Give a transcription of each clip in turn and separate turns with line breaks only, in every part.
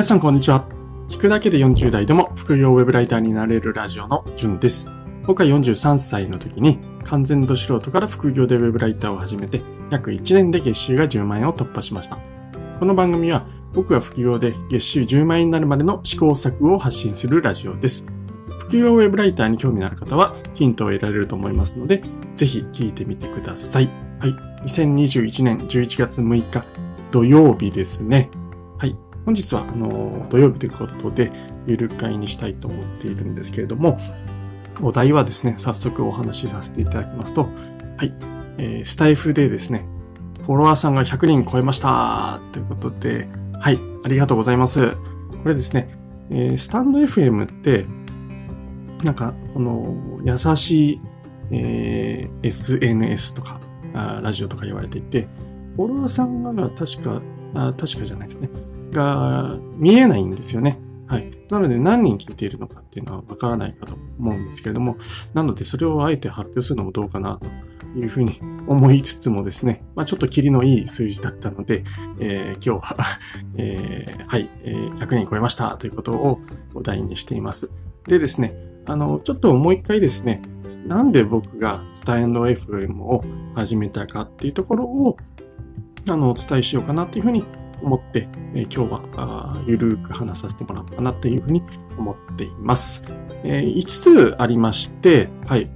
皆さんこんにちは。聞くだけで40代でも副業ウェブライターになれるラジオのじゅんです。僕は43歳の時に完全度素人から副業でウェブライターを始めて約1年で月収が10万円を突破しました。この番組は僕が副業で月収10万円になるまでの試行錯誤を発信するラジオです。副業ウェブライターに興味のある方はヒントを得られると思いますので、ぜひ聞いてみてください。はい。2021年11月6日土曜日ですね。本日は、あの、土曜日ということで、ゆる会にしたいと思っているんですけれども、お題はですね、早速お話しさせていただきますと、はい。えー、スタイフでですね、フォロワーさんが100人超えましたということで、はい。ありがとうございます。これですね、えー、スタンド FM って、なんか、この、優しい、えー、SNS とかあ、ラジオとか言われていて、フォロワーさんが確か、あ確かじゃないですね。が見えないんですよね。はい。なので何人聞いているのかっていうのはわからないかと思うんですけれども、なのでそれをあえて発表するのもどうかなというふうに思いつつもですね、まあ、ちょっとキリのいい数字だったので、えー、今日は えー、はい、えー、100人超えましたということをお題にしています。でですね、あの、ちょっともう一回ですね、なんで僕がスタンド FM を始めたかっていうところを、あの、お伝えしようかなというふうに思って、え、今日はゆるーく話させてもらおうかなというふうに思っています。え、5つありまして、はい。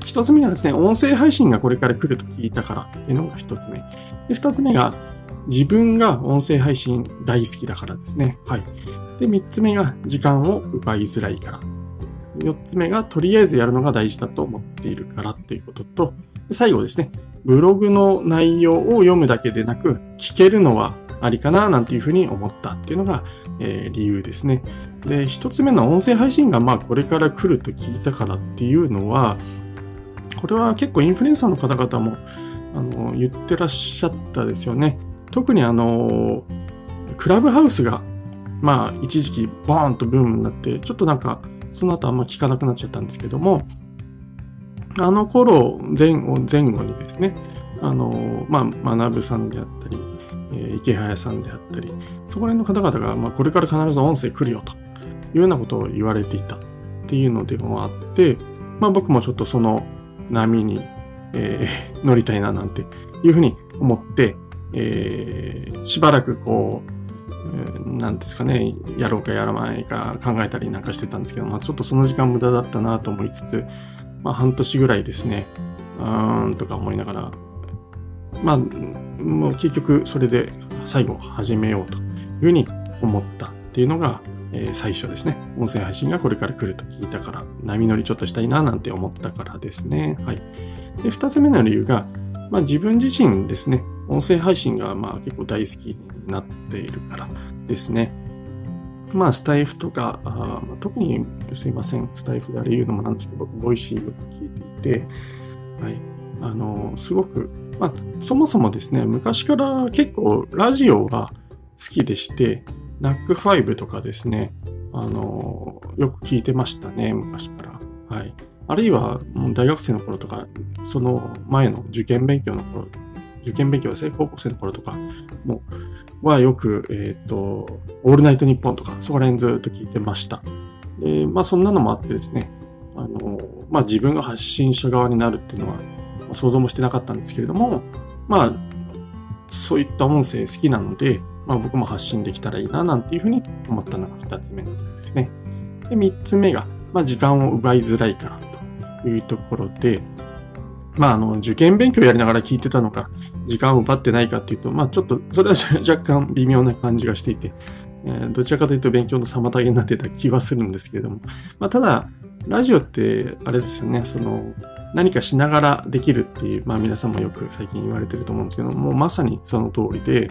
1つ目がですね、音声配信がこれから来ると聞いたからっていうのが1つ目。で、2つ目が、自分が音声配信大好きだからですね。はい。で、3つ目が、時間を奪いづらいから。4つ目が、とりあえずやるのが大事だと思っているからっていうことと、最後ですね、ブログの内容を読むだけでなく、聞けるのはありかななんていうふうに思ったっていうのが、えー、理由ですね。で、一つ目の音声配信がまあこれから来ると聞いたからっていうのは、これは結構インフルエンサーの方々もあの言ってらっしゃったですよね。特にあの、クラブハウスがまあ一時期ボーンとブームになって、ちょっとなんかその後あんま聞かなくなっちゃったんですけども、あの頃前後前後にですね、あの、まあ、学さんであったり、え池早さんであったり、そこら辺の方々が、まあ、これから必ず音声来るよというようなことを言われていた。っていうのでもあって、まあ僕もちょっとその波に、えー、乗りたいななんていうふうに思って、えー、しばらくこう、なんですかね、やろうかやらないか考えたりなんかしてたんですけど、まあちょっとその時間無駄だったなと思いつつ、まあ半年ぐらいですね、うーんとか思いながら、まあ、もう結局それで最後始めようというふうに思ったっていうのが、えー、最初ですね。音声配信がこれから来ると聞いたから、波乗りちょっとしたいななんて思ったからですね。はい。で、二つ目の理由が、まあ自分自身ですね、音声配信がまあ結構大好きになっているからですね。まあ、スタエフとか、あまあ、特にすいません、スタエフであれ言うのもなんですけど、僕、 Voicy を聞いていて、はい、あの、すごくまあ、そもそもですね、昔から結構ラジオが好きでして、 NACK5 とかですね、あの、よく聞いてましたね、昔から。はい。あるいは、もう大学生の頃とか、その前の受験勉強の頃、受験勉強ですね、高校生の頃とかも、はよく、えっ、ー、と、オールナイトニッポンとか、そこら辺ずっと聞いてました。で、まあそんなのもあってですね、あの、まあ自分が発信者側になるっていうのは、想像もしてなかったんですけれども、まあ、そういった音声好きなので、まあ僕も発信できたらいいななんていうふうに思ったのが二つ目のですね。で、三つ目が、まあ時間を奪いづらいからというところで、まああの、受験勉強やりながら聞いてたのか、時間を奪ってないかっていうと、まあちょっと、それは 若干微妙な感じがしていて、え、どちらかというと勉強の妨げになってた気はするんですけれども、まあただ、ラジオって、あれですよね、その、何かしながらできるっていう、まあ皆さんもよく最近言われてると思うんですけどもう、まさにその通りで、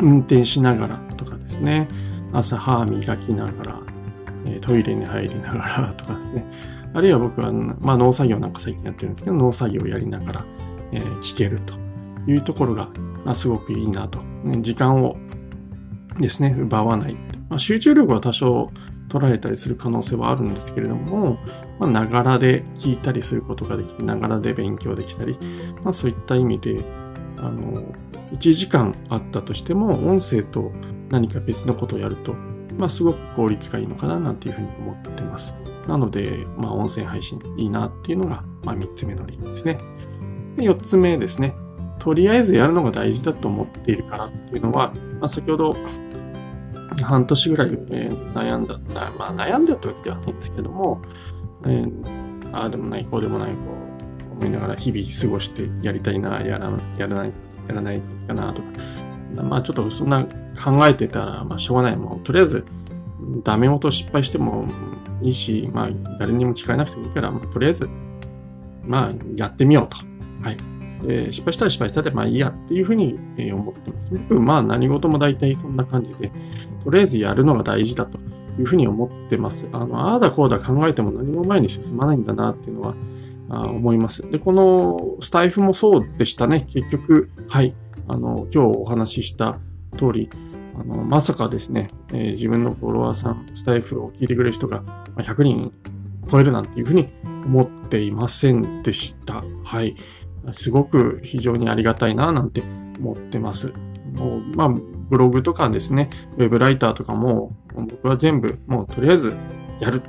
運転しながらとかですね、朝歯磨きながら、トイレに入りながらとかですね、あるいは僕は、まあ農作業なんか最近やってるんですけど、農作業をやりながら、え、聞けるというところが、まあ、すごくいいなと。時間をですね、奪わない。まあ、集中力は多少取られたりする可能性はあるんですけれども、まあ、ながらで聞いたりすることができて、ながらで勉強できたり、まあ、そういった意味で、あの、1時間あったとしても、音声と何か別のことをやると、まあ、すごく効率がいいのかななんていうふうに思ってます。なので、まあ、音声配信いいなっていうのが、まあ、3つ目の理由ですね。で、4つ目ですね。とりあえずやるのが大事だと思っているからっていうのは、まあ、先ほど半年ぐらい、えー、悩んだ、まあ、悩んだとわけではないんですけども、えー、ああでもない、こうでもない、こう思いながら日々過ごしてやりたいな、やらやらない、やらないかなとか、まあちょっとそんな考えてたら、まあしょうがない。もうとりあえず、ダメ元失敗してもいいし、まあ誰にも聞かれなくてもいいから、まあ、とりあえず、まあやってみようと。はい。で失敗したら失敗したでまあいいやっていうふうに思ってます。僕、まあ何事も大体そんな感じで、とりあえずやるのが大事だというふうに思ってます。あの、ああだこうだ考えても何も前に進まないんだなっていうのは思います。で、このスタイフもそうでしたね。結局、はい。あの、今日お話しした通り、あの、まさかですね、えー、自分のフォロワーさん、スタイフを聞いてくれる人が100人超えるなんていうふうに思っていませんでした。はい。すごく非常にありがたいななんて思ってます。もう、まあ、ブログとかですね、ウェブライターとかも、僕は全部、もうとりあえずやる。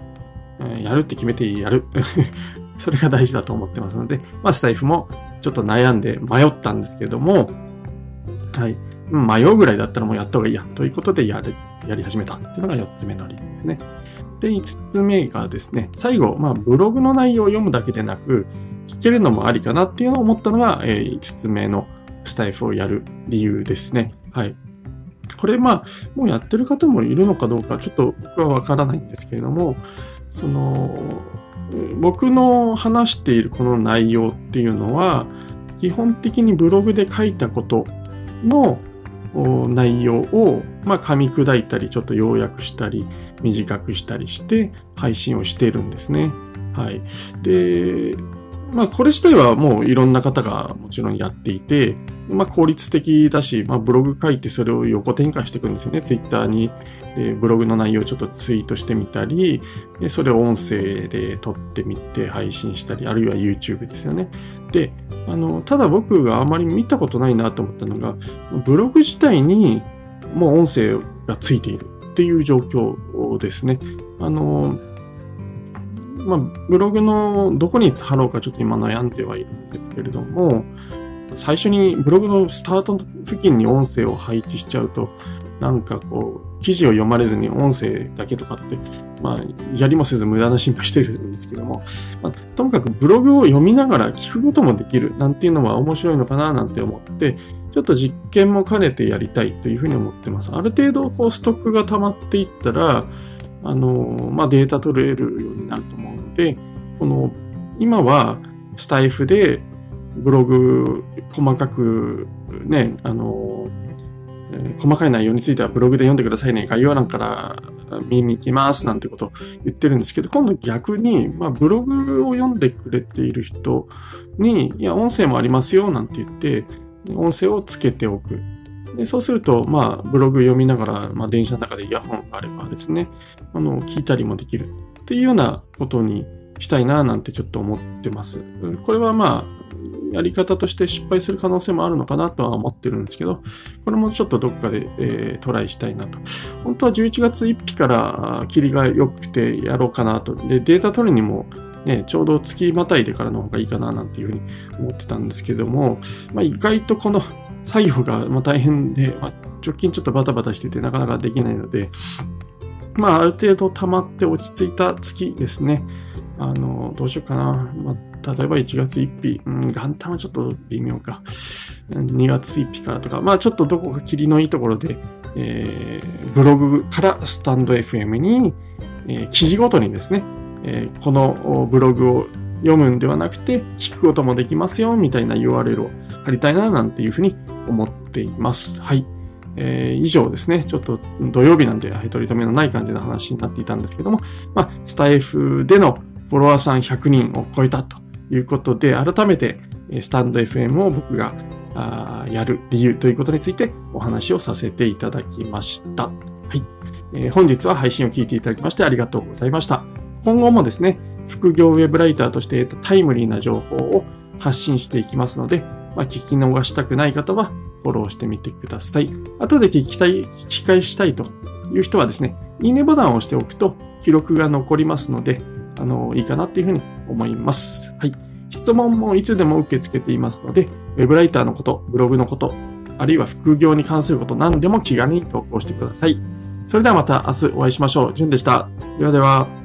やるって決めてやる。それが大事だと思ってますので、まあ、スタイフもちょっと悩んで迷ったんですけども、はい。迷うぐらいだったらもうやった方がいいや。ということでやる、やり始めたっていうのが4つ目の理由ですね。で、5つ目がですね、最後、まあ、ブログの内容を読むだけでなく、聞けるのもありかなっていうのを思ったのが、えー、5つ目のスタイフをやる理由ですね。はい。これ、まあ、もうやってる方もいるのかどうか、ちょっと僕はわからないんですけれども、その、僕の話しているこの内容っていうのは、基本的にブログで書いたことの内容を、まあ、噛み砕いたり、ちょっと要約したり、短くしたりして配信をしているんですね。はい。で、まあ、これ自体はもういろんな方がもちろんやっていて、まあ、効率的だし、まあ、ブログ書いてそれを横展開していくんですよね。ツイッターに、えブログの内容をちょっとツイートしてみたり、それを音声で撮ってみて配信したり、あるいは YouTube ですよね。で、あの、ただ僕があまり見たことないなと思ったのが、ブログ自体にもう音声がついているっていう状況ですね。あの、まあ、ブログのどこに貼ろうかちょっと今悩んではいるんですけれども、最初にブログのスタート付近に音声を配置しちゃうと、なんかこう、記事を読まれずに音声だけとかって、まあ、やりもせず無駄な心配してるんですけども、まあ、ともかくブログを読みながら聞くこともできるなんていうのは面白いのかななんて思って、ちょっと実験も兼ねてやりたいというふうに思ってます。ある程度こうストックが溜まっていったら、あの、まあ、データ取れるようになると思うで、この、今はスタイフでブログ細かくね、あの、え細かい内容についてはブログで読んでくださいね。概要欄から見に行きますなんてことを言ってるんですけど、今度逆に、まあ、ブログを読んでくれている人に、いや、音声もありますよなんて言って、音声をつけておく。でそうすると、まあ、ブログ読みながら、まあ、電車の中でイヤホンがあればですね、あの、聞いたりもできるっていうようなことにしたいな、なんてちょっと思ってます。これはまあ、やり方として失敗する可能性もあるのかなとは思ってるんですけど、これもちょっとどっかで、えー、トライしたいなと。本当は11月1日から霧が良くてやろうかなと。で、データ取りにもね、ちょうど月またいでからの方がいいかななんていうふうに思ってたんですけども、まあ、意外とこの 作業がま大変で、まあ、直近ちょっとバタバタしててなかなかできないので、まあ、ある程度溜まって落ち着いた月ですね。あの、どうしようかな。まあ、例えば1月1日、うん、元旦はちょっと微妙か。2月1日からとか、まあちょっとどこか霧のいいところで、えー、ブログからスタンド FM に、えー、記事ごとにですね、えー、このブログを読むんではなくて、聞くこともできますよ、みたいな URL を貼りたいな、なんていうふうに思っています。はい。えー、以上ですね。ちょっと土曜日なんで、取り留めのない感じの話になっていたんですけども、まあ、スタイフでのフォロワーさん100人を超えたということで、改めてスタンド FM を僕がやる理由ということについてお話をさせていただきました。はい。えー、本日は配信を聞いていただきましてありがとうございました。今後もですね、副業ウェブライターとしてタイムリーな情報を発信していきますので、まあ、聞き逃したくない方は、フォローしてみてください。後で聞きたい、聞き返したいという人はですね、いいねボタンを押しておくと記録が残りますので、あの、いいかなっていうふうに思います。はい。質問もいつでも受け付けていますので、ウェブライターのこと、ブログのこと、あるいは副業に関すること何でも気軽に投稿してください。それではまた明日お会いしましょう。じゅんでした。ではでは。